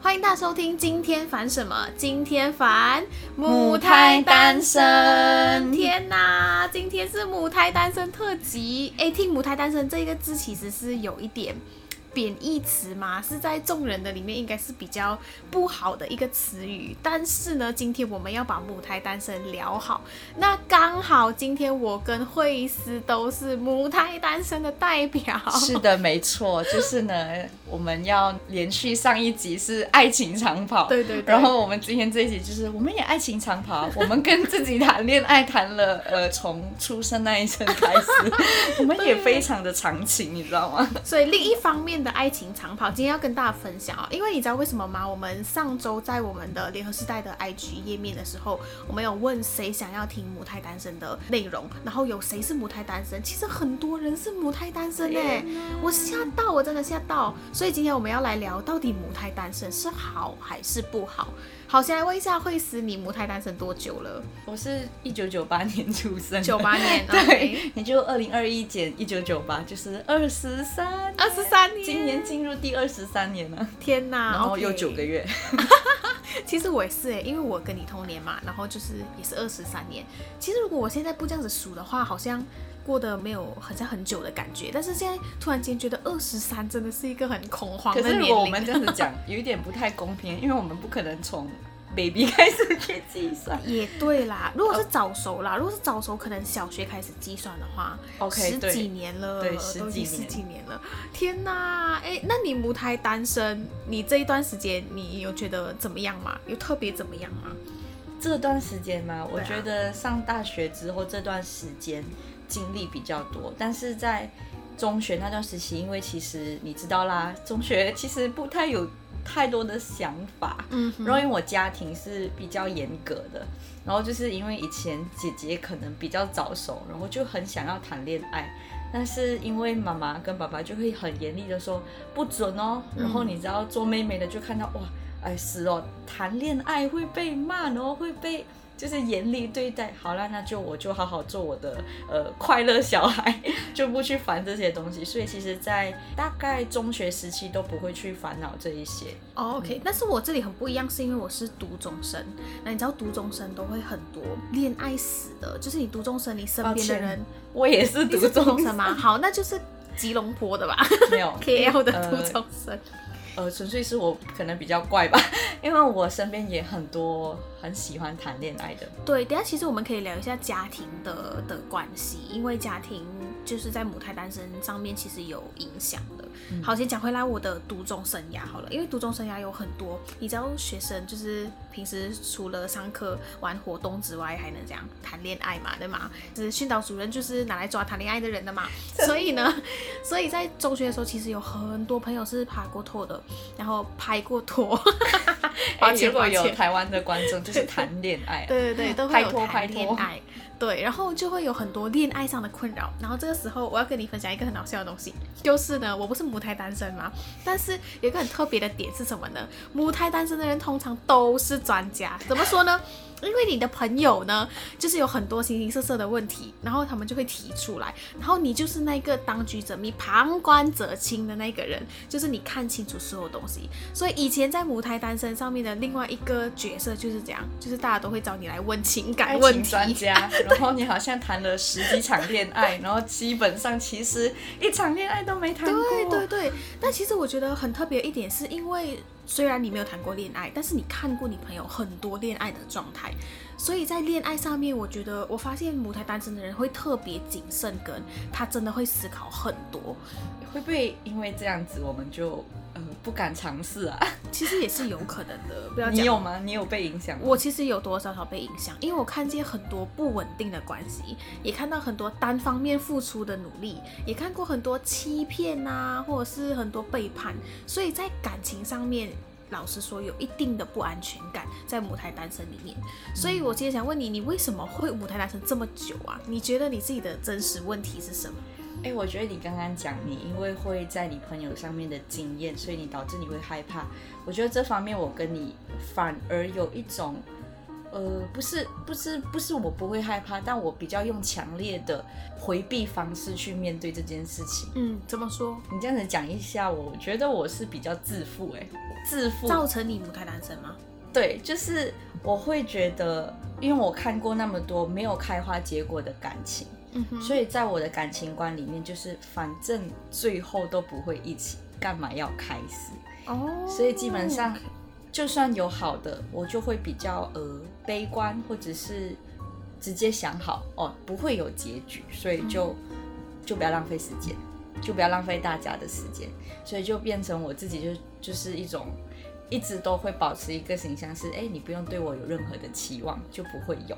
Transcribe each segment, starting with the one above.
欢迎大家收听。今天烦什么？今天烦母胎单身。天哪，今天是母胎单身特辑。哎，听母胎单身这个字，其实是有一点。贬义词嘛，是在众人的里面应该是比较不好的一个词语。但是呢，今天我们要把母胎单身聊好。那刚好今天我跟惠丝都是母胎单身的代表。是的，没错，就是呢，我们要连续上一集是爱情长跑，对对对。然后我们今天这一集就是我们也爱情长跑，我们跟自己谈恋爱谈了，呃，从出生那一瞬开始，我们也非常的长情，你知道吗？所以另一方面的。爱情长跑，今天要跟大家分享啊，因为你知道为什么吗？我们上周在我们的联合时代的 IG 页面的时候，我们有问谁想要听母胎单身的内容，然后有谁是母胎单身？其实很多人是母胎单身哎，我吓到，我真的吓到。所以今天我们要来聊，到底母胎单身是好还是不好？好，先来问一下惠丝，你母胎单身多久了？我是一九九八年出生，九八年，对你就二零二一减一九九八，就是二十三，二十三年，今年进入第二十三年了，天哪，然后又九个月。其实我也是哎，因为我跟你同年嘛，然后就是也是二十三年。其实如果我现在不这样子数的话，好像。过得没有好像很久的感觉，但是现在突然间觉得二十三真的是一个很恐慌的年龄。可是如果我们这样子讲，有一点不太公平，因为我们不可能从 baby 开始去计算。也对啦，如果是早熟啦，如果是早熟，可能小学开始计算的话，OK，十几年了，对，十几年，十几年了。天哪，哎，那你母胎单身，你这一段时间你有觉得怎么样吗？有特别怎么样吗？这段时间吗？我觉得上大学之后这段时间。经历比较多，但是在中学那段时期，因为其实你知道啦，中学其实不太有太多的想法，嗯，然后因为我家庭是比较严格的，然后就是因为以前姐姐可能比较早熟，然后就很想要谈恋爱，但是因为妈妈跟爸爸就会很严厉的说不准哦，然后你知道做妹妹的就看到哇，哎是哦，谈恋爱会被骂，然后会被。就是严厉对待，好了，那就我就好好做我的呃快乐小孩，就不去烦这些东西。所以其实，在大概中学时期都不会去烦恼这一些。Oh, OK，嗯，但是我这里很不一样，是因为我是独中生。那你知道独中生都会很多恋爱史的，就是你独中生，你身边的人，我也是独中生吗？好，那就是吉隆坡的吧？没有 KL 的独中生。呃，呃纯粹是我可能比较怪吧，因为我身边也很多很喜欢谈恋爱的。对，等下其实我们可以聊一下家庭的的关系，因为家庭就是在母胎单身上面其实有影响的。嗯、好，先讲回来我的独中生涯好了，因为独中生涯有很多，你知道学生就是平时除了上课玩活动之外，还能这样谈恋爱嘛，对吗？就是训导主任就是拿来抓谈恋爱的人的嘛，所以呢，所以在中学的时候，其实有很多朋友是拍过拖的。然后拍过拖 如果有台湾的观众就是谈恋爱，对对对，都会有谈恋爱，对，然后就会有很多恋爱上的困扰。然后这个时候我要跟你分享一个很好笑的东西，就是呢，我不是母胎单身吗？但是有一个很特别的点是什么呢？母胎单身的人通常都是专家，怎么说呢？因为你的朋友呢，就是有很多形形色色的问题，然后他们就会提出来，然后你就是那个当局者迷、旁观者清的那个人，就是你看清楚所有东西。所以以前在母胎单身上面的另外一个角色就是这样，就是大家都会找你来问情感问题，专家，然后你好像谈了十几场恋爱，然后基本上其实一场恋爱都没谈过。对对对，但其实我觉得很特别一点，是因为。虽然你没有谈过恋爱，但是你看过你朋友很多恋爱的状态，所以在恋爱上面，我觉得我发现母胎单身的人会特别谨慎，跟他真的会思考很多。会不会因为这样子，我们就呃不敢尝试啊？其实也是有可能的。不要讲，你有吗？你有被影响吗？我其实有多多少少被影响，因为我看见很多不稳定的关系，也看到很多单方面付出的努力，也看过很多欺骗啊，或者是很多背叛，所以在感情上面。老实说，有一定的不安全感在母胎单身里面，所以我今天想问你，你为什么会母胎单身这么久啊？你觉得你自己的真实问题是什么？哎，我觉得你刚刚讲你因为会在你朋友上面的经验，所以你导致你会害怕。我觉得这方面我跟你反而有一种呃，不是，不是，不是我不会害怕，但我比较用强烈的回避方式去面对这件事情。嗯，怎么说？你这样子讲一下，我觉得我是比较自负，哎，自负造成你母胎单身吗？对，就是我会觉得，因为我看过那么多没有开花结果的感情，所以在我的感情观里面，就是反正最后都不会一起，干嘛要开始？哦，所以基本上。就算有好的，我就会比较呃悲观，或者是直接想好哦，不会有结局，所以就就不要浪费时间，就不要浪费大家的时间，所以就变成我自己就就是一种一直都会保持一个形象是，哎，你不用对我有任何的期望，就不会有，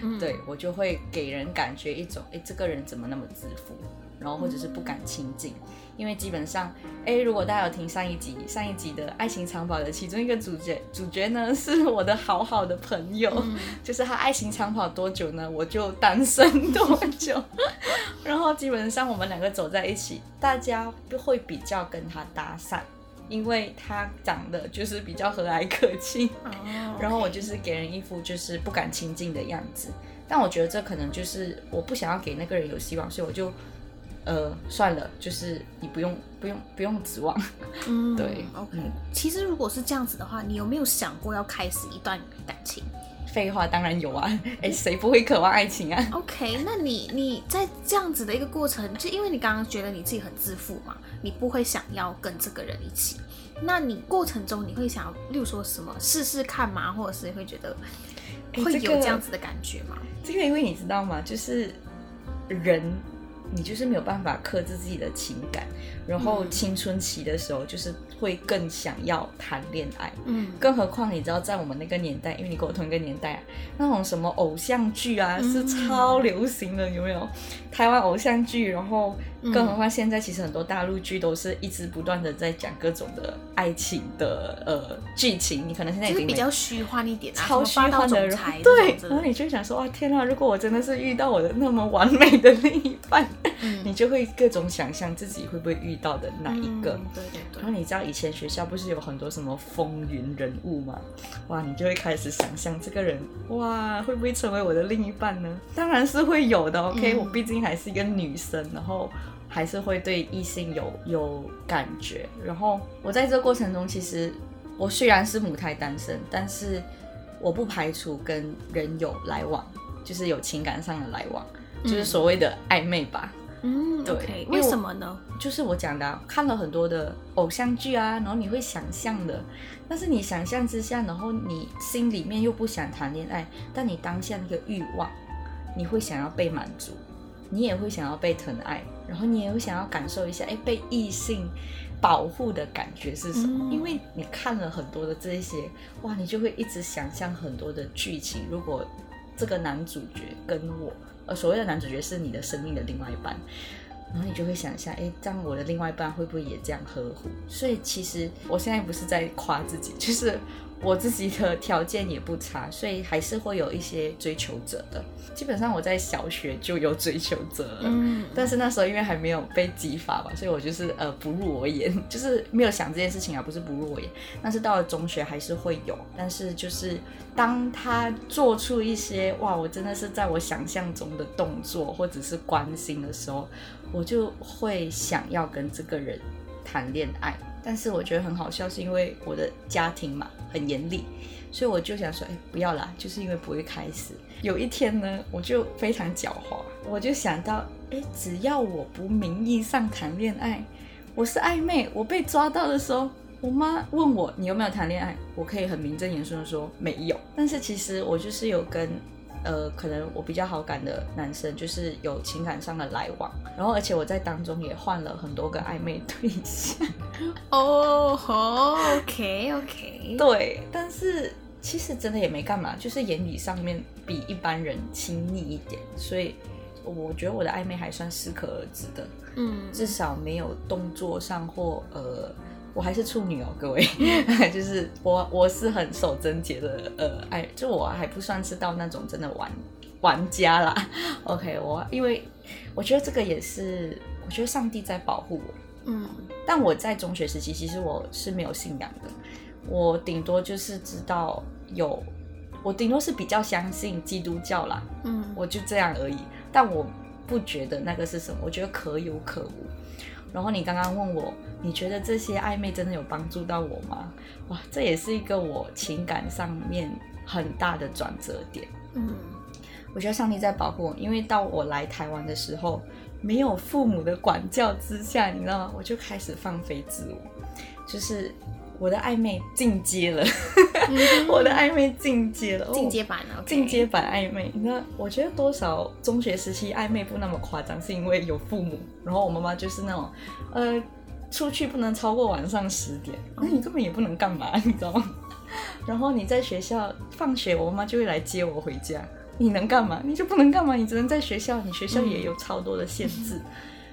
嗯、对我就会给人感觉一种，哎，这个人怎么那么自负，然后或者是不敢亲近。因为基本上，哎，如果大家有听上一集，上一集的《爱情长跑》的其中一个主角，主角呢 是我的好好的朋友，嗯、就是他爱情长跑多久呢，我就单身多久。然后基本上我们两个走在一起，大家都会比较跟他搭讪，因为他长得就是比较和蔼可亲。哦、然后我就是给人一副就是不敢亲近的样子，但我觉得这可能就是我不想要给那个人有希望，所以我就。呃，算了，就是你不用不用不用指望，嗯，对，OK。其实如果是这样子的话，你有没有想过要开始一段感情？废话，当然有啊，哎，谁不会渴望爱情啊？OK，那你你在这样子的一个过程，就因为你刚刚觉得你自己很自负嘛，你不会想要跟这个人一起，那你过程中你会想要，例如说什么试试看吗？或者是会觉得会有这样子的感觉吗？这个因为你知道吗？就是人。你就是没有办法克制自己的情感，然后青春期的时候就是会更想要谈恋爱，嗯，更何况你知道在我们那个年代，因为你跟我同一个年代啊，那种什么偶像剧啊是超流行的，有没有？台湾偶像剧，然后更何况现在其实很多大陆剧都是一直不断的在讲各种的爱情的呃剧情，你可能现在已经比较虚幻一点，超虚幻的人，对，然后你就想说哇天啊，如果我真的是遇到我的那么完美的另一半。嗯、你就会各种想象自己会不会遇到的那一个，嗯、对对对。然后你知道以前学校不是有很多什么风云人物嘛？哇，你就会开始想象这个人，哇，会不会成为我的另一半呢？当然是会有的，OK，、嗯、我毕竟还是一个女生，然后还是会对异性有有感觉。然后我在这个过程中，其实我虽然是母胎单身，但是我不排除跟人有来往，就是有情感上的来往，就是所谓的暧昧吧。嗯，对，okay, 为什么呢？就是我讲的、啊，看了很多的偶像剧啊，然后你会想象的，但是你想象之下，然后你心里面又不想谈恋爱，但你当下那个欲望，你会想要被满足，你也会想要被疼爱，然后你也会想要感受一下，哎，被异性保护的感觉是什么？嗯、因为你看了很多的这些，哇，你就会一直想象很多的剧情。如果这个男主角跟我。呃，所谓的男主角是你的生命的另外一半，然后你就会想一下，哎，这样我的另外一半会不会也这样呵护？所以其实我现在不是在夸自己，就是。我自己的条件也不差，所以还是会有一些追求者的。基本上我在小学就有追求者了，嗯，但是那时候因为还没有被激发吧，所以我就是呃不入我眼，就是没有想这件事情啊，不是不入我眼。但是到了中学还是会有，但是就是当他做出一些哇，我真的是在我想象中的动作或者是关心的时候，我就会想要跟这个人谈恋爱。但是我觉得很好笑，是因为我的家庭嘛很严厉，所以我就想说，哎，不要啦，就是因为不会开始。有一天呢，我就非常狡猾，我就想到，哎，只要我不名义上谈恋爱，我是暧昧，我被抓到的时候，我妈问我你有没有谈恋爱，我可以很名正言顺的说没有。但是其实我就是有跟。呃，可能我比较好感的男生，就是有情感上的来往，然后而且我在当中也换了很多个暧昧对象。哦，OK OK，对，但是其实真的也没干嘛，就是言语上面比一般人亲密一点，所以我觉得我的暧昧还算适可而止的，嗯，至少没有动作上或呃。我还是处女哦，各位，就是我我是很守贞洁的，呃，哎，就我还不算是到那种真的玩玩家啦。OK，我因为我觉得这个也是，我觉得上帝在保护我，嗯，但我在中学时期其实我是没有信仰的，我顶多就是知道有我顶多是比较相信基督教啦，嗯，我就这样而已。但我不觉得那个是什么，我觉得可有可无。然后你刚刚问我，你觉得这些暧昧真的有帮助到我吗？哇，这也是一个我情感上面很大的转折点。嗯，我觉得上帝在保护我，因为到我来台湾的时候，没有父母的管教之下，你知道吗？我就开始放飞自我，就是。我的暧昧进阶了，我的暧昧进阶了，进阶版了，进阶版暧昧。那我觉得多少中学时期暧昧不那么夸张，是因为有父母，然后我妈妈就是那种，呃，出去不能超过晚上十点，那你根本也不能干嘛，你知道吗？然后你在学校放学，我妈妈就会来接我回家，你能干嘛？你就不能干嘛？你只能在学校，你学校也有超多的限制。嗯、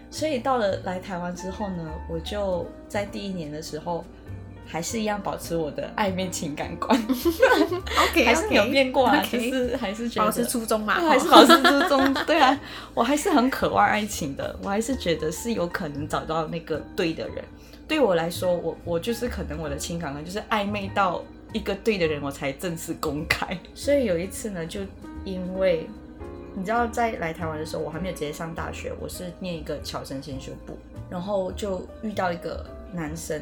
所以到了来台湾之后呢，我就在第一年的时候。还是一样保持我的暧昧情感观，OK，还是没有变过啊.就是还是觉得保持初衷嘛，还是保持初衷，对啊，我还是很渴望爱情的，我还是觉得是有可能找到那个对的人。对我来说，我我就是可能我的情感观就是暧昧到一个对的人，我才正式公开。所以有一次呢，就因为你知道，在来台湾的时候，我还没有直接上大学，我是念一个侨生先修部，然后就遇到一个男生。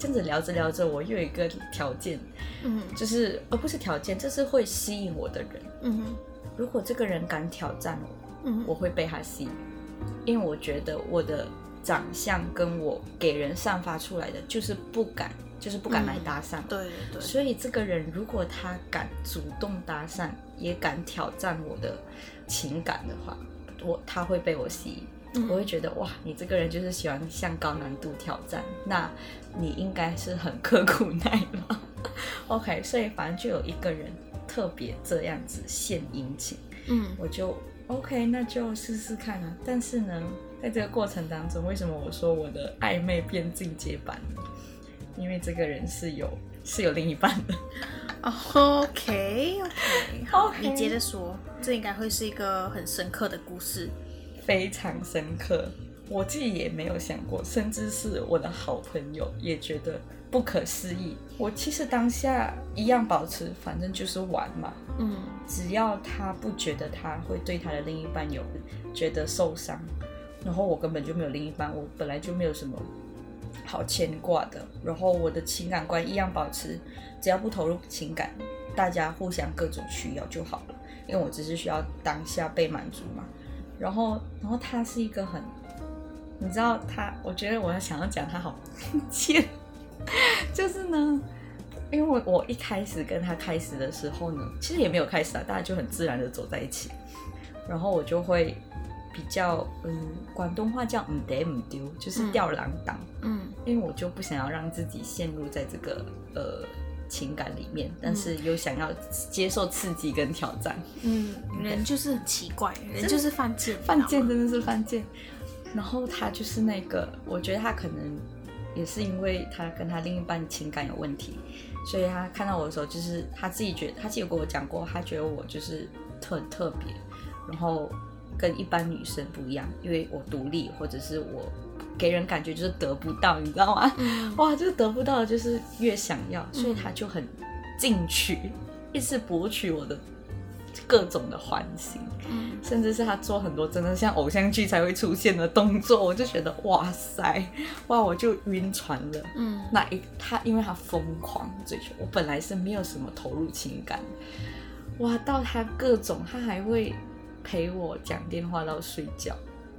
这样子聊着聊着，我又有一个条件，嗯，就是而不是条件，这是会吸引我的人，嗯，如果这个人敢挑战我，嗯，我会被他吸引，因为我觉得我的长相跟我给人散发出来的就是不敢，就是不敢来搭讪，对对，所以这个人如果他敢主动搭讪，也敢挑战我的情感的话，我他会被我吸引。我会觉得哇，你这个人就是喜欢向高难度挑战，那你应该是很刻苦耐劳。OK，所以反正就有一个人特别这样子献殷勤，嗯，我就 OK，那就试试看啊。但是呢，在这个过程当中，为什么我说我的暧昧变进阶版呢？因为这个人是有是有另一半的。OK OK，好，okay. 你接着说，这应该会是一个很深刻的故事。非常深刻，我自己也没有想过，甚至是我的好朋友也觉得不可思议。我其实当下一样保持，反正就是玩嘛，嗯，只要他不觉得他会对他的另一半有觉得受伤，然后我根本就没有另一半，我本来就没有什么好牵挂的，然后我的情感观一样保持，只要不投入情感，大家互相各种需要就好了，因为我只是需要当下被满足嘛。然后，然后他是一个很，你知道他，我觉得我要想要讲他好贱，就是呢，因为我我一开始跟他开始的时候呢，其实也没有开始啊，大家就很自然的走在一起，然后我就会比较，嗯，广东话叫唔得唔丢，就是吊儿郎当，嗯，因为我就不想要让自己陷入在这个呃。情感里面，但是又想要接受刺激跟挑战。嗯，人就是很奇怪，人就是犯贱，犯贱真的是犯贱。然后他就是那个，我觉得他可能也是因为他跟他另一半情感有问题，所以他看到我的时候，就是他自己觉得，他自己有跟我讲过，他觉得我就是特特别，然后跟一般女生不一样，因为我独立，或者是我。给人感觉就是得不到，你知道吗？嗯、哇，就是得不到，就是越想要，所以他就很进取，嗯、一直博取我的各种的欢心，嗯，甚至是他做很多真的像偶像剧才会出现的动作，我就觉得哇塞，哇，我就晕船了。嗯，那一他因为他疯狂追求，我本来是没有什么投入情感，哇，到他各种，他还会陪我讲电话到睡觉。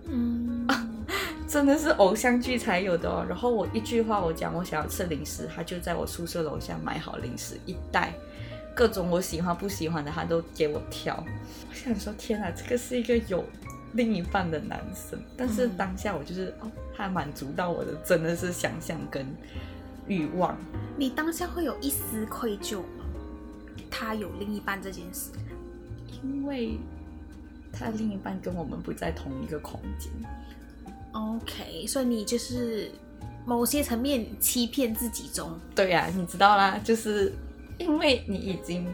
嗯，真的是偶像剧才有的哦。然后我一句话，我讲我想要吃零食，他就在我宿舍楼下买好零食一袋，各种我喜欢不喜欢的他都给我挑。我想说，天哪，这个是一个有另一半的男生。但是当下我就是哦，他满足到我的真的是想象跟欲望。你当下会有一丝愧疚吗？他有另一半这件事，因为。他另一半跟我们不在同一个空间，OK，所以你就是某些层面欺骗自己中，对呀、啊，你知道啦，就是因为你已经，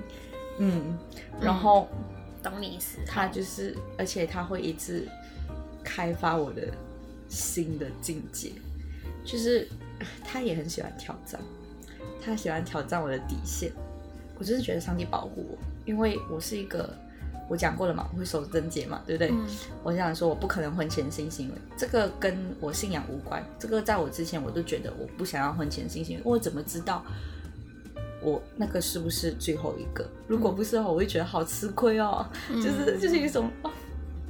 嗯，然后、嗯、懂你意思，他就是，而且他会一直开发我的新的境界，就是他也很喜欢挑战，他喜欢挑战我的底线，我真是觉得上帝保护我，因为我是一个，我讲过了嘛，我会守贞洁嘛，对不对？嗯、我想说，我不可能婚前性行为，这个跟我信仰无关。这个在我之前，我都觉得我不想要婚前性行为。我怎么知道我那个是不是最后一个？如果不是的话，我会觉得好吃亏哦。嗯、就是就是一种哦。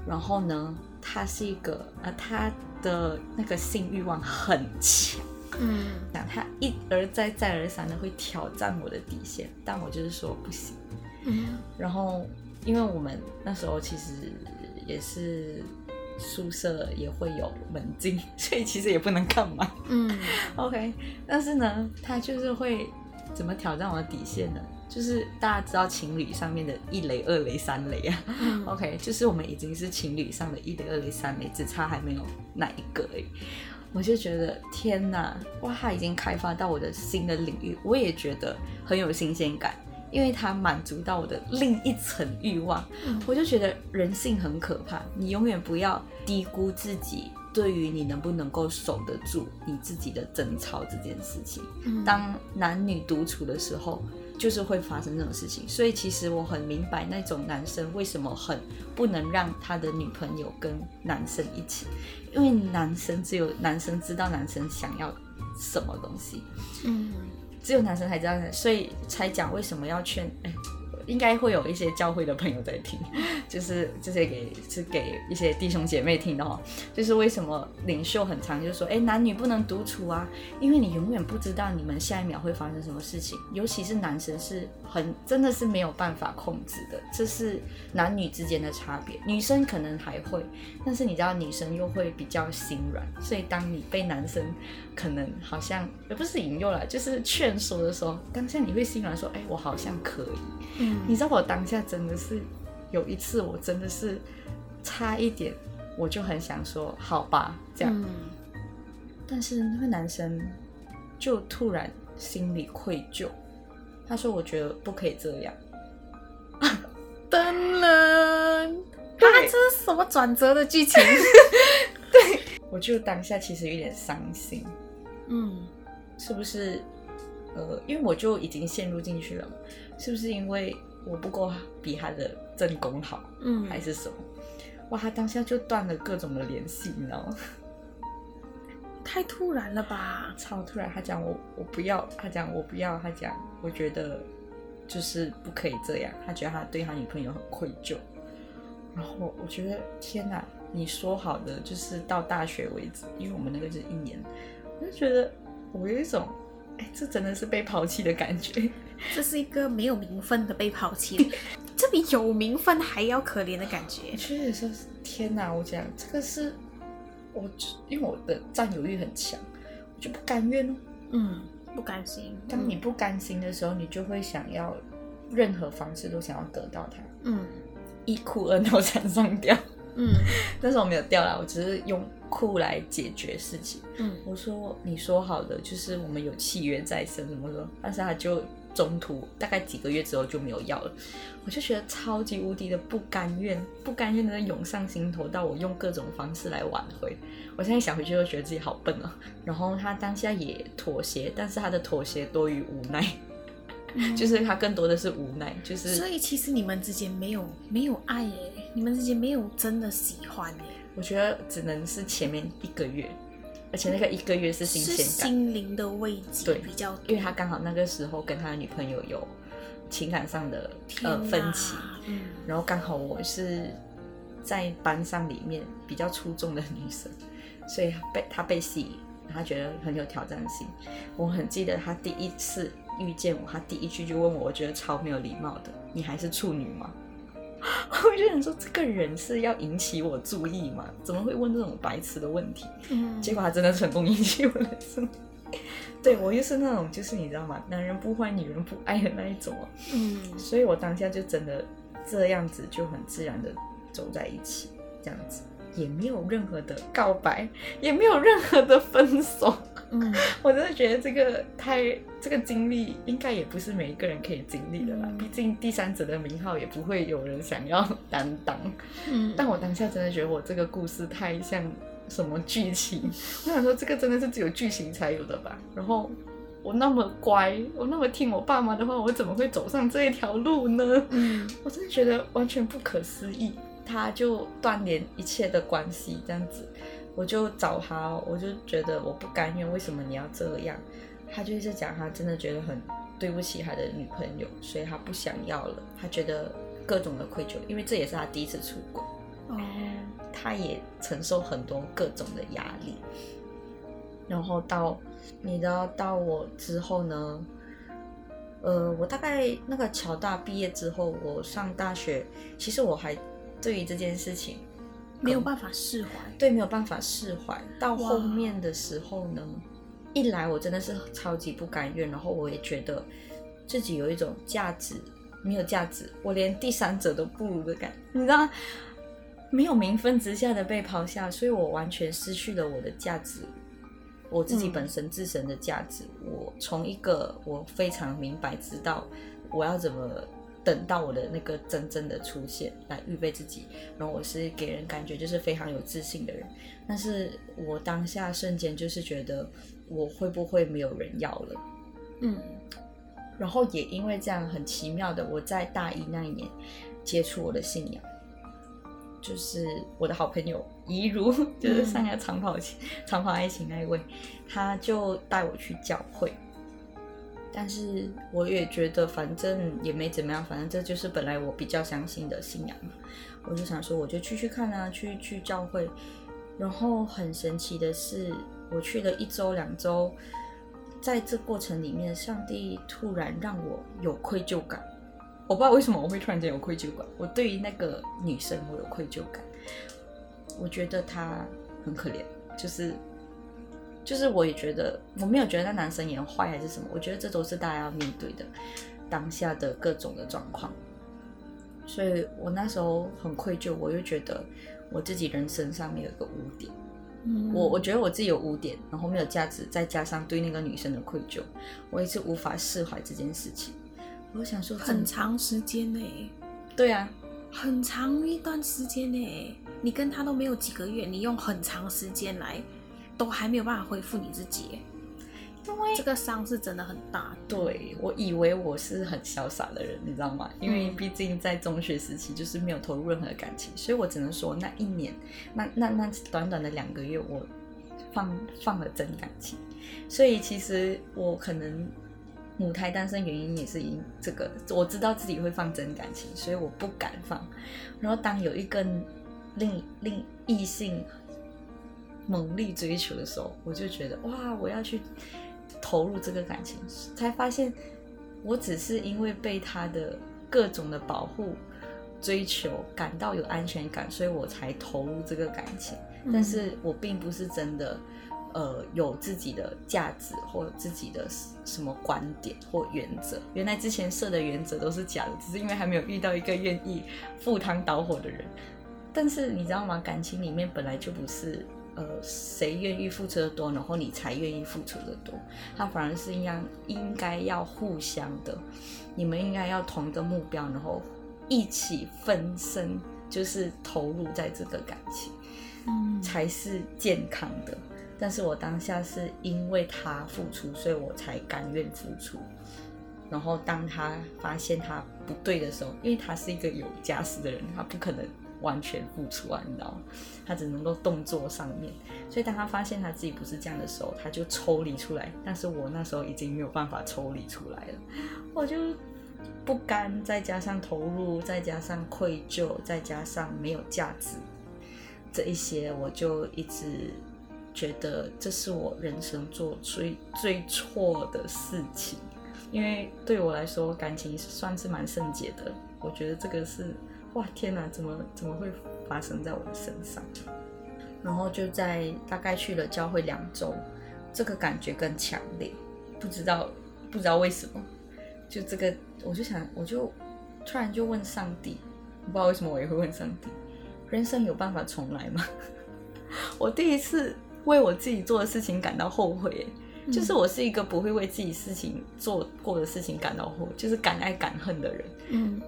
然后呢，他是一个呃，他的那个性欲望很强。嗯，那他一而再再而三的会挑战我的底线，但我就是说不行。嗯，然后因为我们那时候其实也是宿舍也会有门禁，所以其实也不能干嘛。嗯，OK，但是呢，他就是会怎么挑战我的底线呢？就是大家知道情侣上面的一雷、二雷、三雷啊。嗯，OK，就是我们已经是情侣上的一雷、二雷、三雷，只差还没有那一个而已。我就觉得天哪，哇，他已经开发到我的新的领域，我也觉得很有新鲜感，因为他满足到我的另一层欲望。嗯、我就觉得人性很可怕，你永远不要低估自己对于你能不能够守得住你自己的贞操这件事情。嗯、当男女独处的时候。就是会发生这种事情，所以其实我很明白那种男生为什么很不能让他的女朋友跟男生一起，因为男生只有男生知道男生想要什么东西，嗯，只有男生才知道，所以才讲为什么要劝，哎。应该会有一些教会的朋友在听，就是这些给是给一些弟兄姐妹听的哦。就是为什么领袖很常就说，哎，男女不能独处啊，因为你永远不知道你们下一秒会发生什么事情，尤其是男生是很真的是没有办法控制的，这是男女之间的差别。女生可能还会，但是你知道女生又会比较心软，所以当你被男生可能好像也不是引诱了，就是劝说的时候，当下你会心软说，哎，我好像可以。嗯，你知道我当下真的是有一次，我真的是差一点，我就很想说好吧，这样。嗯，但是那个男生就突然心里愧疚，他说：“我觉得不可以这样。”噔了，他这是什么转折的剧情？对，我就当下其实有点伤心。嗯，是不是？呃，因为我就已经陷入进去了。是不是因为我不够比他的正宫好，嗯，还是什么？哇，他当下就断了各种的联系，你知道吗？太突然了吧！超突然！他讲我我不要，他讲我不要，他讲我觉得就是不可以这样。他觉得他对他女朋友很愧疚。然后我觉得天哪！你说好的就是到大学为止，因为我们那个是一年，我就觉得我有一种。哎，这真的是被抛弃的感觉。这是一个没有名分的被抛弃，这比有名分还要可怜的感觉。确实是，天哪！我讲这个是，我因为我的占有欲很强，我就不甘愿哦。嗯，不甘心。当你不甘心的时候，你就会想要任何方式都想要得到它。嗯，一哭二闹三上吊。嗯，但是我没有掉啦，我只是用。哭来解决事情。嗯，我说你说好的，就是我们有契约在身，怎么说？但是他就中途大概几个月之后就没有要了，我就觉得超级无敌的不甘愿，不甘愿的涌上心头，到我用各种方式来挽回。我现在想回去都觉得自己好笨啊。然后他当下也妥协，但是他的妥协多于无奈，嗯、就是他更多的是无奈。就是所以其实你们之间没有没有爱耶，你们之间没有真的喜欢耶。我觉得只能是前面一个月，而且那个一个月是新鲜感，心灵的慰藉对比较，因为他刚好那个时候跟他的女朋友有情感上的呃分歧，嗯，然后刚好我是在班上里面比较出众的女生，所以被他被吸引，他觉得很有挑战性。我很记得他第一次遇见我，他第一句就问我，我觉得超没有礼貌的，你还是处女吗？我就想说，这个人是要引起我注意吗？怎么会问这种白痴的问题？嗯，结果他真的成功引起我的注意。对，我又是那种，就是你知道吗？男人不坏，女人不爱的那一种。嗯，所以我当下就真的这样子，就很自然的走在一起，这样子也没有任何的告白，也没有任何的分手。嗯，我真的觉得这个太这个经历应该也不是每一个人可以经历的啦。嗯、毕竟第三者的名号也不会有人想要担当。嗯，但我当下真的觉得我这个故事太像什么剧情，我想说这个真的是只有剧情才有的吧。然后我那么乖，我那么听我爸妈的话，我怎么会走上这一条路呢？嗯，我真的觉得完全不可思议。他就断联一切的关系，这样子，我就找他，我就觉得我不甘愿，为什么你要这样？他就一直讲，他真的觉得很对不起他的女朋友，所以他不想要了。他觉得各种的愧疚，因为这也是他第一次出轨，哦，他也承受很多各种的压力。然后到你知道到我之后呢？呃，我大概那个侨大毕业之后，我上大学，其实我还。对于这件事情没有办法释怀，对，没有办法释怀。到后面的时候呢，一来我真的是超级不甘愿，然后我也觉得自己有一种价值没有价值，我连第三者都不如的感觉，你知道，没有名分之下的被抛下，所以我完全失去了我的价值，我自己本身自身的价值。嗯、我从一个我非常明白知道我要怎么。等到我的那个真正的出现，来预备自己。然后我是给人感觉就是非常有自信的人，但是我当下瞬间就是觉得我会不会没有人要了？嗯，然后也因为这样很奇妙的，我在大一那一年接触我的信仰，就是我的好朋友怡如，就是上个长跑、嗯、长跑爱情那一位，他就带我去教会。但是我也觉得，反正也没怎么样，反正这就是本来我比较相信的信仰嘛。我就想说，我就去去看啊，去去教会。然后很神奇的是，我去了一周两周，在这过程里面，上帝突然让我有愧疚感。我不知道为什么我会突然间有愧疚感。我对于那个女生，我有愧疚感。我觉得她很可怜，就是。就是我也觉得，我没有觉得那男生也坏还是什么，我觉得这都是大家要面对的当下的各种的状况，所以我那时候很愧疚，我又觉得我自己人生上面有一个污点，嗯，我我觉得我自己有污点，然后没有价值，再加上对那个女生的愧疚，我一直无法释怀这件事情。我想说，很长时间呢？对啊，很长一段时间呢，你跟他都没有几个月，你用很长时间来。都还没有办法恢复你自己，因为这个伤是真的很大。对，我以为我是很潇洒的人，你知道吗？因为毕竟在中学时期就是没有投入任何感情，所以我只能说那一年，那那那短短的两个月，我放放了真感情。所以其实我可能母胎单身原因也是因这个，我知道自己会放真感情，所以我不敢放。然后当有一个另另异性。猛力追求的时候，我就觉得哇，我要去投入这个感情，才发现我只是因为被他的各种的保护、追求感到有安全感，所以我才投入这个感情。但是我并不是真的呃有自己的价值或自己的什么观点或原则。原来之前设的原则都是假的，只是因为还没有遇到一个愿意赴汤蹈火的人。但是你知道吗？感情里面本来就不是。呃，谁愿意付出的多，然后你才愿意付出的多。他反而是应样，应该要互相的，你们应该要同一个目标，然后一起分身，就是投入在这个感情，嗯，才是健康的。但是我当下是因为他付出，所以我才甘愿付出。然后当他发现他不对的时候，因为他是一个有家室的人，他不可能。完全付出啊，你知道吗？他只能够动作上面，所以当他发现他自己不是这样的时候，他就抽离出来。但是我那时候已经没有办法抽离出来了，我就不甘，再加上投入，再加上愧疚，再加上没有价值，这一些我就一直觉得这是我人生做最最错的事情。因为对我来说，感情算是蛮圣洁的，我觉得这个是。哇天哪，怎么怎么会发生在我的身上？然后就在大概去了教会两周，这个感觉更强烈，不知道不知道为什么，就这个我就想，我就突然就问上帝，我不知道为什么我也会问上帝，人生有办法重来吗？我第一次为我自己做的事情感到后悔，嗯，就是我是一个不会为自己事情做过的事情感到后悔，就是敢爱敢恨的人，嗯。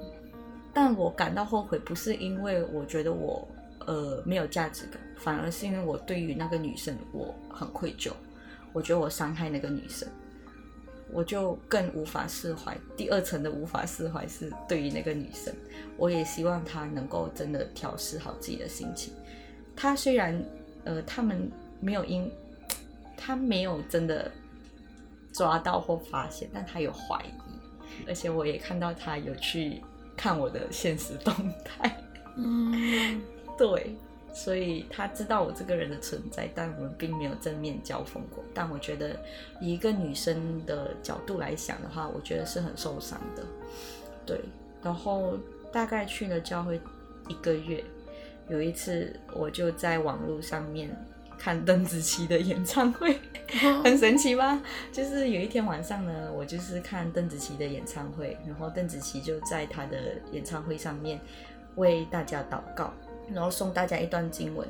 但我感到后悔，不是因为我觉得我呃没有价值感，反而是因为我对于那个女生我很愧疚，我觉得我伤害那个女生，我就更无法释怀。第二层的无法释怀是对于那个女生，我也希望她能够真的调试好自己的心情。她虽然呃，他们没有因，她没有真的抓到或发现，但她有怀疑，而且我也看到她有去看我的现实动态。嗯，对。所以他知道我这个人的存在，但我们并没有正面交锋过。但我觉得，以一个女生的角度来想的话，我觉得是很受伤的。对，然后大概去了教会一个月，有一次我就在网络上面看邓紫棋的演唱会，很神奇吧？就是有一天晚上呢，我就是看邓紫棋的演唱会，然后邓紫棋就在她的演唱会上面为大家祷告。然后送大家一段经文，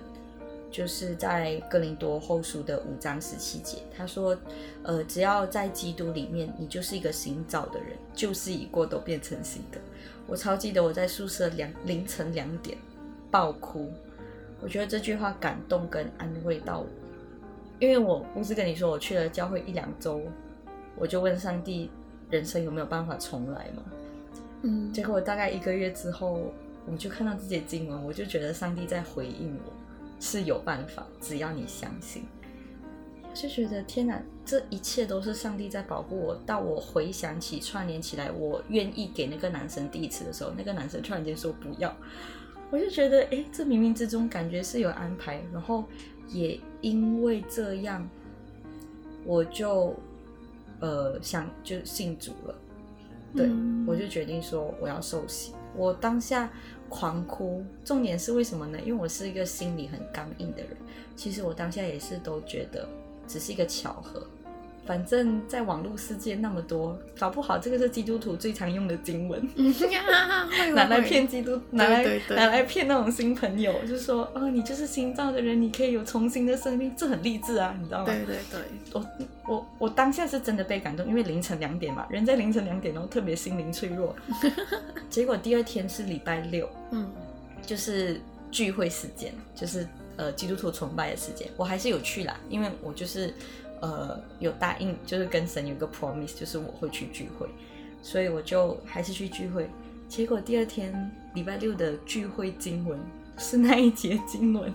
就是在哥林多后书的五章十七节，他说：“呃，只要在基督里面，你就是一个新造的人，旧事已过，都变成新的。”我超记得我在宿舍两凌晨两点爆哭，我觉得这句话感动跟安慰到我，因为我不是跟你说我去了教会一两周，我就问上帝，人生有没有办法重来嘛？嗯，结果大概一个月之后。我就看到这些经文，我就觉得上帝在回应我，是有办法，只要你相信。就觉得天哪，这一切都是上帝在保护我。到我回想起串联起来，我愿意给那个男生第一次的时候，那个男生突然间说不要，我就觉得哎，这冥冥之中感觉是有安排。然后也因为这样，我就呃想就信主了。对，嗯、我就决定说我要受洗。我当下狂哭，重点是为什么呢？因为我是一个心里很刚硬的人。其实我当下也是都觉得只是一个巧合。反正在网络世界那么多，搞不好这个是基督徒最常用的经文，拿来骗基督，拿来拿来骗那种新朋友，就是说，哦，你就是新造的人，你可以有重新的生命，这很励志啊，你知道吗？对对对，我我我当下是真的被感动，因为凌晨两点嘛，人在凌晨两点然后特别心灵脆弱。结果第二天是礼拜六，嗯，就是聚会时间，就是呃基督徒崇拜的时间，我还是有去啦，因为我就是。呃，有答应，就是跟神有个 promise，就是我会去聚会，所以我就还是去聚会。结果第二天礼拜六的聚会经文是那一节经文，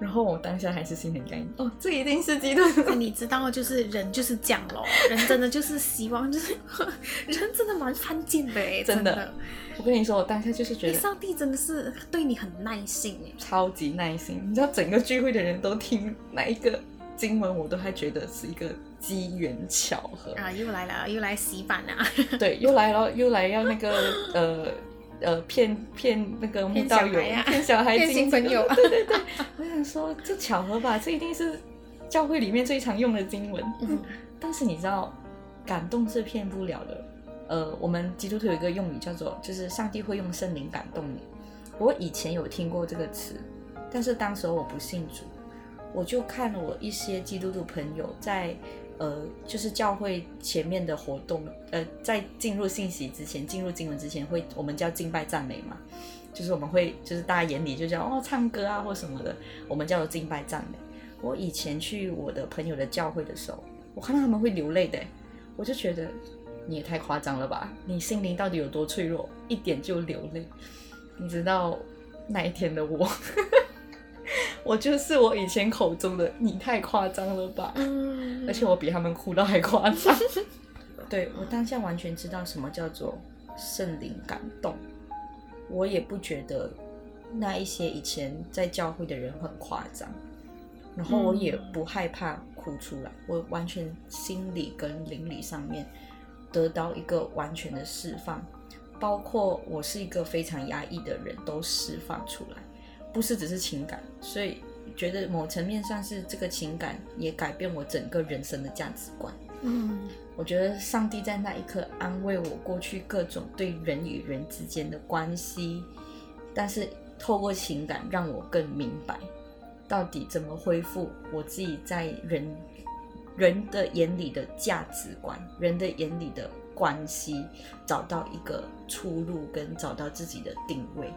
然后我当下还是心很感应。哦，这一定是基督徒。你知道，就是人就是这样咯，人真的就是希望，就是 人真的蛮犯贱的哎，真的。真的我跟你说，我当下就是觉得上帝真的是对你很耐心哎，超级耐心。你知道整个聚会的人都听哪一个？经文我都还觉得是一个机缘巧合啊，又来了，又来洗版了。对，又来了，又来要那个 呃呃骗骗那个慕道友，骗小孩、啊、骗新朋友。对对对，我想说这巧合吧，这一定是教会里面最常用的经文。嗯、但是你知道，感动是骗不了的。呃，我们基督徒有一个用语叫做，就是上帝会用圣灵感动你。我以前有听过这个词，但是当时我不信主。我就看了我一些基督徒朋友在，呃，就是教会前面的活动，呃，在进入信息之前，进入经文之前，会我们叫敬拜赞美嘛，就是我们会，就是大家眼里就叫哦唱歌啊或什么的，我们叫做敬拜赞美。我以前去我的朋友的教会的时候，我看到他们会流泪的，我就觉得你也太夸张了吧，你心灵到底有多脆弱，一点就流泪？你知道那一天的我。我就是我以前口中的你太夸张了吧，嗯，而且我比他们哭的还夸张。对，我当下完全知道什么叫做圣灵感动，我也不觉得那一些以前在教会的人很夸张，然后我也不害怕哭出来，我完全心理跟灵里上面得到一个完全的释放，包括我是一个非常压抑的人都释放出来。不是只是情感，所以觉得某层面上是这个情感也改变我整个人生的价值观。嗯，我觉得上帝在那一刻安慰我过去各种对人与人之间的关系，但是透过情感让我更明白到底怎么恢复我自己在人人的眼里的价值观，人的眼里的关系，找到一个出路跟找到自己的定位。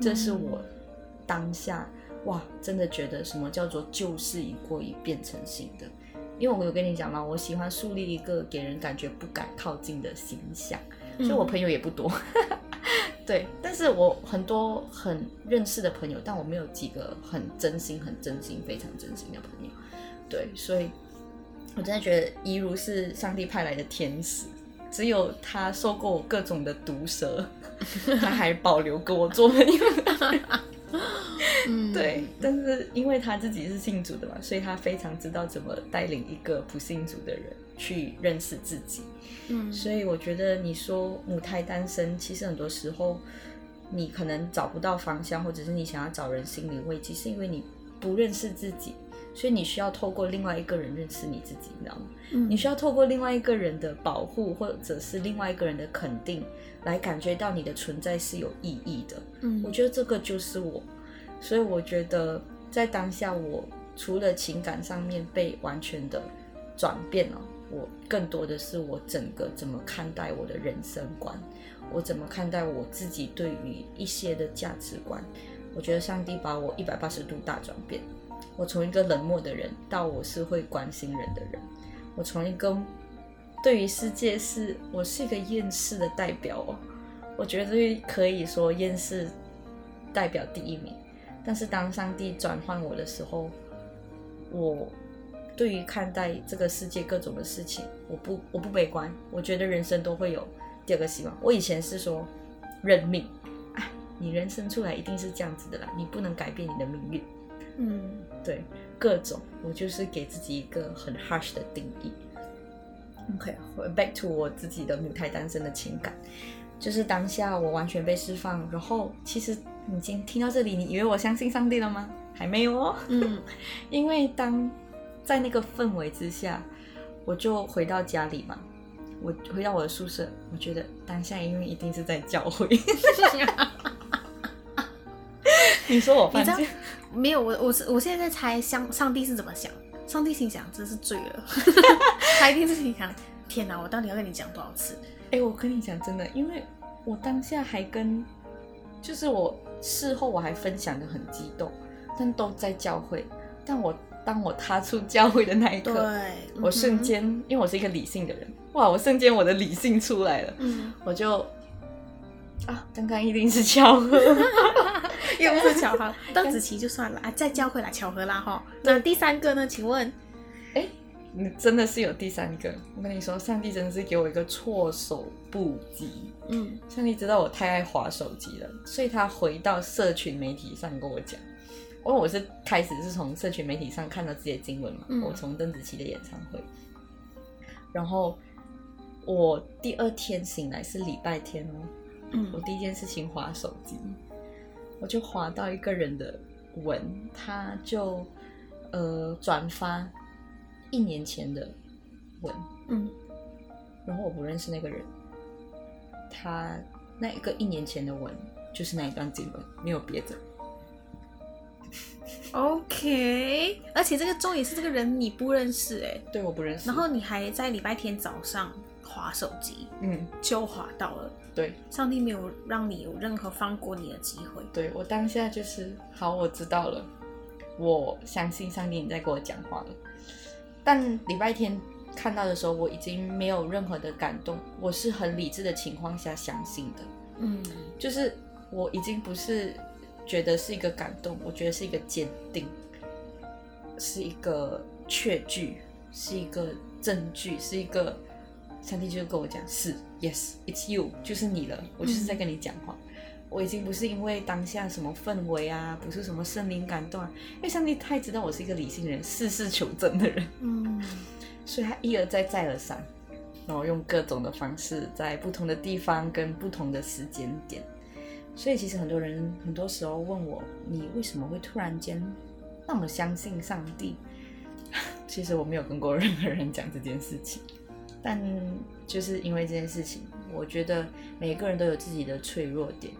这是我。当下哇，真的觉得什么叫做旧事已过，已变成新的。因为我有跟你讲嘛，我喜欢树立一个给人感觉不敢靠近的形象，所以我朋友也不多。嗯、对，但是我很多很认识的朋友，但我没有几个很真心、很真心、非常真心的朋友。对，所以我真的觉得怡如是上帝派来的天使，只有他受过我各种的毒舌，他还保留跟我做朋友。嗯，对，但是因为他自己是信主的嘛，所以他非常知道怎么带领一个不信主的人去认识自己。嗯，所以我觉得你说母胎单身，其实很多时候你可能找不到方向，或者是你想要找人心理慰藉，是因为你不认识自己，所以你需要透过另外一个人认识你自己，你知道吗？嗯，你需要透过另外一个人的保护，或者是另外一个人的肯定，来感觉到你的存在是有意义的。嗯，我觉得这个就是我。所以我觉得，在当下，我除了情感上面被完全的转变了，我更多的是我整个怎么看待我的人生观，我怎么看待我自己对于一些的价值观。我觉得上帝把我一百八十度大转变，我从一个冷漠的人到我是会关心人的人，我从一个对于世界是我是一个厌世的代表哦，我觉得可以说厌世代表第一名。但是当上帝转换我的时候，我对于看待这个世界各种的事情，我不我不悲观，我觉得人生都会有第二个希望。我以前是说认命，哎，你人生出来一定是这样子的啦，你不能改变你的命运。嗯，对，各种我就是给自己一个很 harsh 的定义。OK，back to 我自己的母胎单身的情感，就是当下我完全被释放，然后其实。你已经听到这里，你以为我相信上帝了吗？还没有哦。嗯，因为当在那个氛围之下，我就回到家里嘛，我回到我的宿舍，我觉得当下因为一定是在教会。你说我犯贱？没有，我我是我现在在猜，上上帝是怎么想？上帝心想，真是醉了。他一定是心想：天哪，我到底要跟你讲多少次？哎，我跟你讲真的，因为我当下还跟，就是我。事后我还分享的很激动，但都在教会。但我当我踏出教会的那一刻，对我瞬间，嗯、因为我是一个理性的人，哇！我瞬间我的理性出来了，嗯、我就啊，刚刚一定是巧合，又不是巧合，邓紫棋就算了啊，再叫回来巧合啦哈。那第三个呢？请问，哎？你真的是有第三个，我跟你说，上帝真的是给我一个措手不及。嗯，上帝知道我太爱滑手机了，所以他回到社群媒体上跟我讲，因为我是开始是从社群媒体上看到自己的经文嘛，嗯、我从邓紫棋的演唱会，然后我第二天醒来是礼拜天哦，嗯，我第一件事情划手机，我就划到一个人的文，他就呃转发。一年前的文，嗯，然后我不认识那个人，他那一个一年前的文就是那一段经文，没有别的。OK，而且这个重点是这个人你不认识哎，对，我不认识。然后你还在礼拜天早上划手机，嗯，就划到了。对，上帝没有让你有任何放过你的机会。对，我当下就是好，我知道了，我相信上帝你在跟我讲话了。但礼拜天看到的时候，我已经没有任何的感动，我是很理智的情况下相信的。嗯，就是我已经不是觉得是一个感动，我觉得是一个坚定，是一个确据，是一个证据，是一个上帝就跟我讲是，yes，it's you，就是你了，我就是在跟你讲话。嗯我已经不是因为当下什么氛围啊，不是什么圣灵感动啊，因为上帝太知道我是一个理性人，事事求证的人，嗯，所以他一而再再而三，然后用各种的方式，在不同的地方跟不同的时间点，所以其实很多人很多时候问我，你为什么会突然间那么相信上帝？其实我没有跟过任何人讲这件事情，但就是因为这件事情，我觉得每个人都有自己的脆弱点。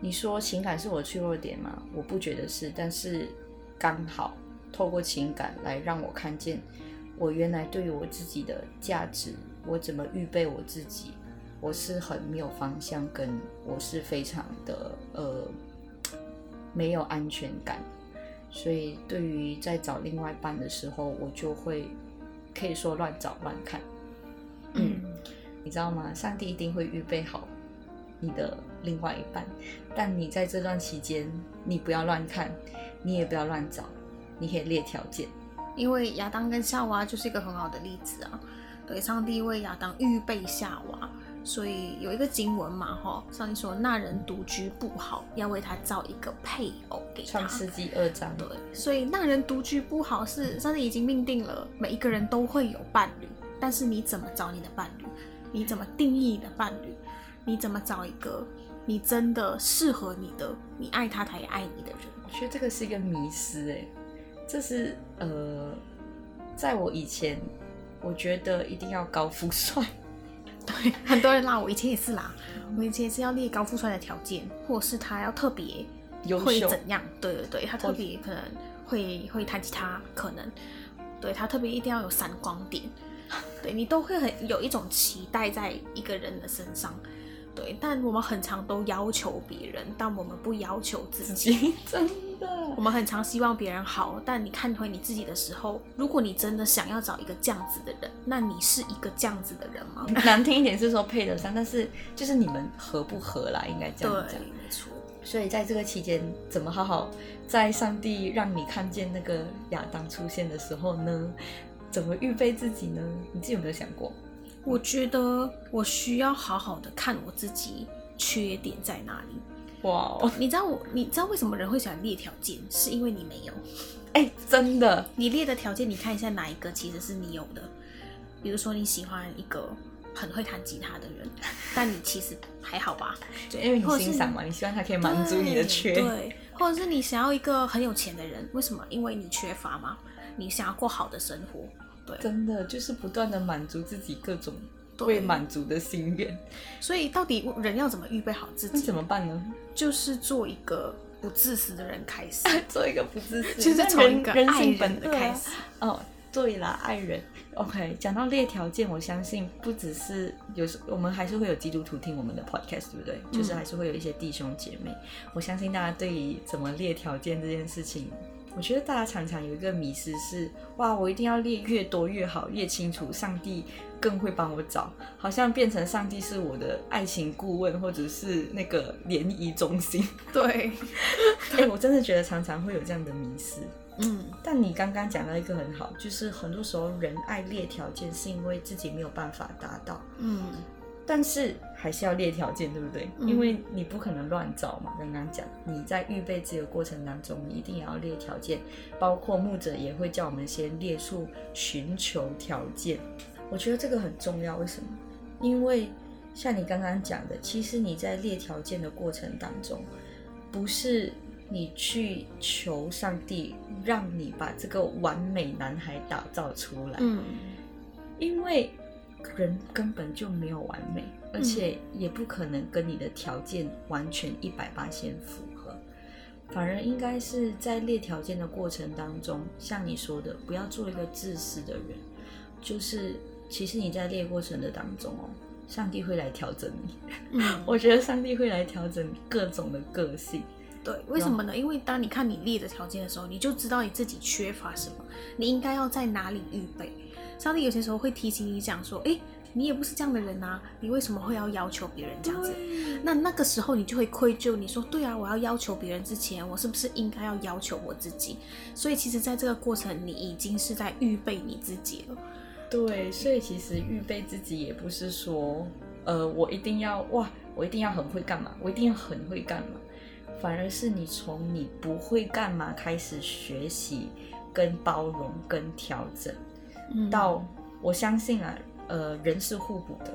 你说情感是我脆弱点吗？我不觉得是，但是刚好透过情感来让我看见我原来对于我自己的价值，我怎么预备我自己，我是很没有方向，跟我是非常的呃没有安全感，所以对于在找另外一半的时候，我就会可以说乱找乱看。嗯，你知道吗？上帝一定会预备好你的另外一半，但你在这段期间，你不要乱看，你也不要乱找，你可以列条件。因为亚当跟夏娃就是一个很好的例子啊。对，上帝为亚当预备夏娃，所以有一个经文嘛，哈，上帝说那人独居不好，要为他造一个配偶给他。创世纪二章。对，所以那人独居不好是上帝已经命定了，每一个人都会有伴侣。但是你怎么找你的伴侣？你怎么定义你的伴侣？你怎么找一个你真的适合你的、你爱他，他也爱你的人？我觉得这个是一个迷思，哎，这是呃，在我以前，我觉得一定要高富帅。对，很多人拉我以前也是啦，我以前也是要列高富帅的条件，或者是他要特别会怎样？对对对，他特别可能会会弹吉他，可能对他特别一定要有闪光点。对，你都会很有一种期待在一个人的身上，对，但我们很常都要求别人，但我们不要求自己。真的，我们很常希望别人好，但你看回你自己的时候，如果你真的想要找一个这样子的人，那你是一个这样子的人吗？难听一点是说配得上，但是就是你们合不合啦，应该这样讲。对，没错。所以在这个期间，怎么好好在上帝让你看见那个亚当出现的时候呢？怎么预备自己呢？你自己有没有想过？我觉得我需要好好的看我自己缺点在哪里。哇 Wow，你知道我，你知道为什么人会喜欢列条件？是因为你没有。哎、欸，真的，你列的条件，你看一下哪一个其实是你有的。比如说你喜欢一个很会弹吉他的人，但你其实还好吧？就因为你欣赏嘛，你希望他可以满足你的缺。对，或者是你想要一个很有钱的人，为什么？因为你缺乏嘛。你想要过好的生活，对，真的就是不断的满足自己各种未满足的心愿。所以到底人要怎么预备好自己？怎么办呢？就是做一个不自私的人开始，做一个不自私，就是从一个爱人的开始。啊、哦，对啦，爱人。OK，讲到列条件，我相信不只是有时我们还是会有基督徒听我们的 podcast，对不对？嗯、就是还是会有一些弟兄姐妹。我相信大家对于怎么列条件这件事情。我觉得大家常常有一个迷思是，哇，我一定要列越多越好，越清楚，上帝更会帮我找，好像变成上帝是我的爱情顾问，或者是那个联谊中心。对，哎、欸，我真的觉得常常会有这样的迷思。嗯，但你刚刚讲到一个很好，就是很多时候人爱列条件，是因为自己没有办法达到。嗯。但是还是要列条件，对不对？嗯、因为你不可能乱找嘛。刚刚讲，你在预备这个过程当中，你一定也要列条件，包括牧者也会叫我们先列出寻求条件。我觉得这个很重要，为什么？因为像你刚刚讲的，其实你在列条件的过程当中，不是你去求上帝让你把这个完美男孩打造出来，嗯，因为。人根本就没有完美，而且也不可能跟你的条件完全一百八先符合。反而应该是在列条件的过程当中，像你说的，不要做一个自私的人。就是其实你在列过程的当中哦，上帝会来调整你。嗯，我觉得上帝会来调整各种的个性。对，为什么呢？因为当你看你列的条件的时候，你就知道你自己缺乏什么，你应该要在哪里预备。上帝有些时候会提醒你讲说：“哎，你也不是这样的人啊，你为什么会要要求别人这样子？”那那个时候你就会愧疚，你说：“对啊，我要要求别人之前，我是不是应该要要求我自己？”所以其实，在这个过程，你已经是在预备你自己了。对，所以其实预备自己也不是说，呃，我一定要哇，我一定要很会干嘛，我一定要很会干嘛，反而是你从你不会干嘛开始学习、跟包容、跟调整。到我相信啊，呃，人是互补的。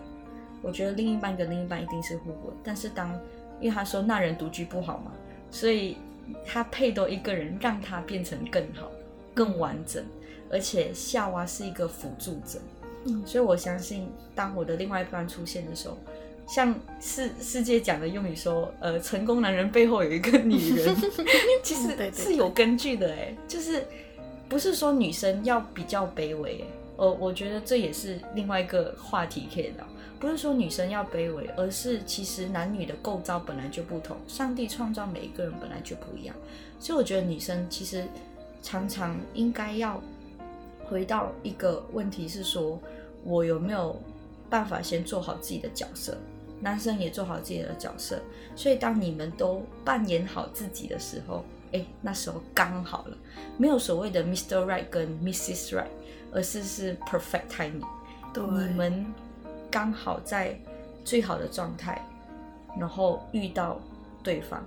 我觉得另一半跟另一半一定是互补的。但是当，因为他说那人独居不好嘛，所以他配多一个人，让他变成更好、更完整。而且夏娃是一个辅助者，嗯，所以我相信，当我的另外一半出现的时候，像世世界讲的用语说，呃，成功男人背后有一个女人，其实是有根据的，哎，就是。不是说女生要比较卑微，呃，我觉得这也是另外一个话题可以聊。不是说女生要卑微，而是其实男女的构造本来就不同，上帝创造每一个人本来就不一样，所以我觉得女生其实常常应该要回到一个问题是说，我有没有办法先做好自己的角色？男生也做好自己的角色。所以当你们都扮演好自己的时候，哎，那时候刚好了，没有所谓的 Mr. Right 跟 Mrs. Right，而是是 Perfect timing。对，你们刚好在最好的状态，然后遇到对方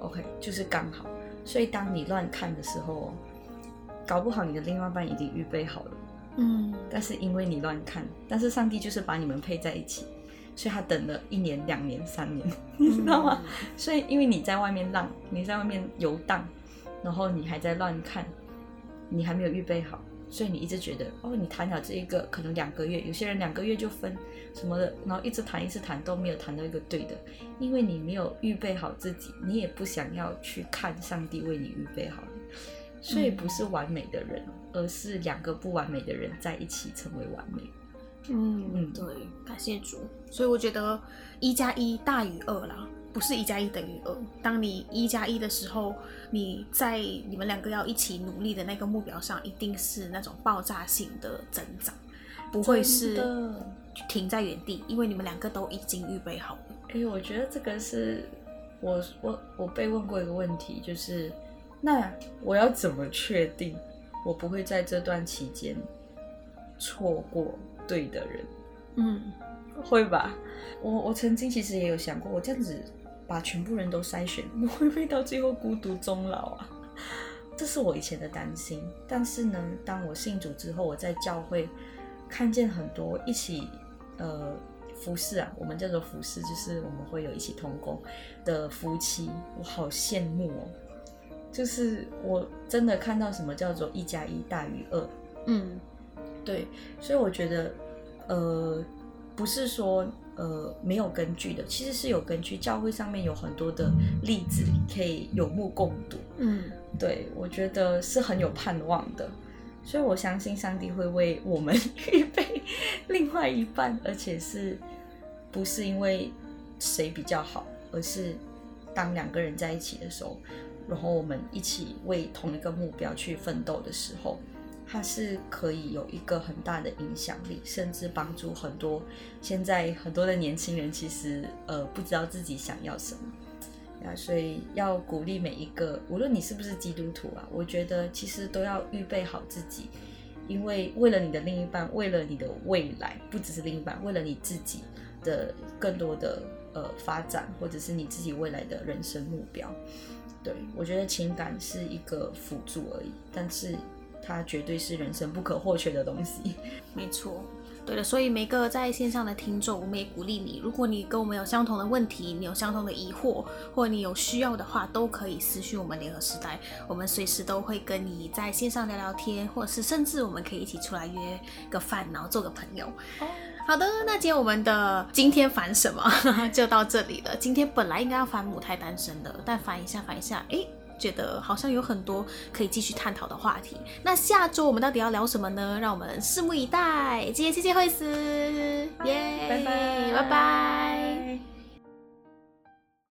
，OK，就是刚好。所以当你乱看的时候，搞不好你的另外一半已经预备好了。嗯，但是因为你乱看，但是上帝就是把你们配在一起。所以他等了一年、两年、三年，你知道吗？所以因为你在外面浪，你在外面游荡，然后你还在乱看，你还没有预备好，所以你一直觉得哦，你谈了这一个可能两个月，有些人两个月就分什么的，然后一直谈一直谈都没有谈到一个对的，因为你没有预备好自己，你也不想要去看上帝为你预备好，所以不是完美的人，而是两个不完美的人在一起成为完美。嗯嗯，对，感谢主。所以我觉得一加一大于二啦，不是一加一等于二。当你一加一的时候，你在你们两个要一起努力的那个目标上，一定是那种爆炸性的增长，不会是停在原地，因为你们两个都已经预备好了。哎，我觉得这个是我我我被问过一个问题，就是那我要怎么确定我不会在这段期间错过？对的人，嗯，会吧？我我曾经其实也有想过，我这样子把全部人都筛选，我 会不会到最后孤独终老啊？这是我以前的担心。但是呢，当我信主之后，我在教会看见很多一起呃服侍啊，我们叫做服侍，就是我们会有一起同工的夫妻，我好羡慕哦。就是我真的看到什么叫做一加一大于二，嗯。对，所以我觉得，呃，不是说呃没有根据的，其实是有根据。教会上面有很多的例子可以有目共睹。嗯，对，我觉得是很有盼望的。所以我相信上帝会为我们 预备另外一半，而且是不是因为谁比较好，而是当两个人在一起的时候，然后我们一起为同一个目标去奋斗的时候。它是可以有一个很大的影响力，甚至帮助很多现在很多的年轻人，其实呃不知道自己想要什么啊，所以要鼓励每一个，无论你是不是基督徒啊，我觉得其实都要预备好自己，因为为了你的另一半，为了你的未来，不只是另一半，为了你自己的更多的呃发展，或者是你自己未来的人生目标，对，我觉得情感是一个辅助而已，但是。它绝对是人生不可或缺的东西。没错，对了。所以每个在线上的听众，我们也鼓励你，如果你跟我们有相同的问题，你有相同的疑惑，或者你有需要的话，都可以私讯我们联合时代，我们随时都会跟你在线上聊聊天，或者是甚至我们可以一起出来约个饭，然后做个朋友。哦，好的，那今天我们的今天烦什么 就到这里了。今天本来应该要烦母胎单身的，但烦一下烦一下，哎。觉得好像有很多可以继续探讨的话题。那下周我们到底要聊什么呢？让我们拭目以待。今天谢谢惠思，耶，拜拜，拜拜。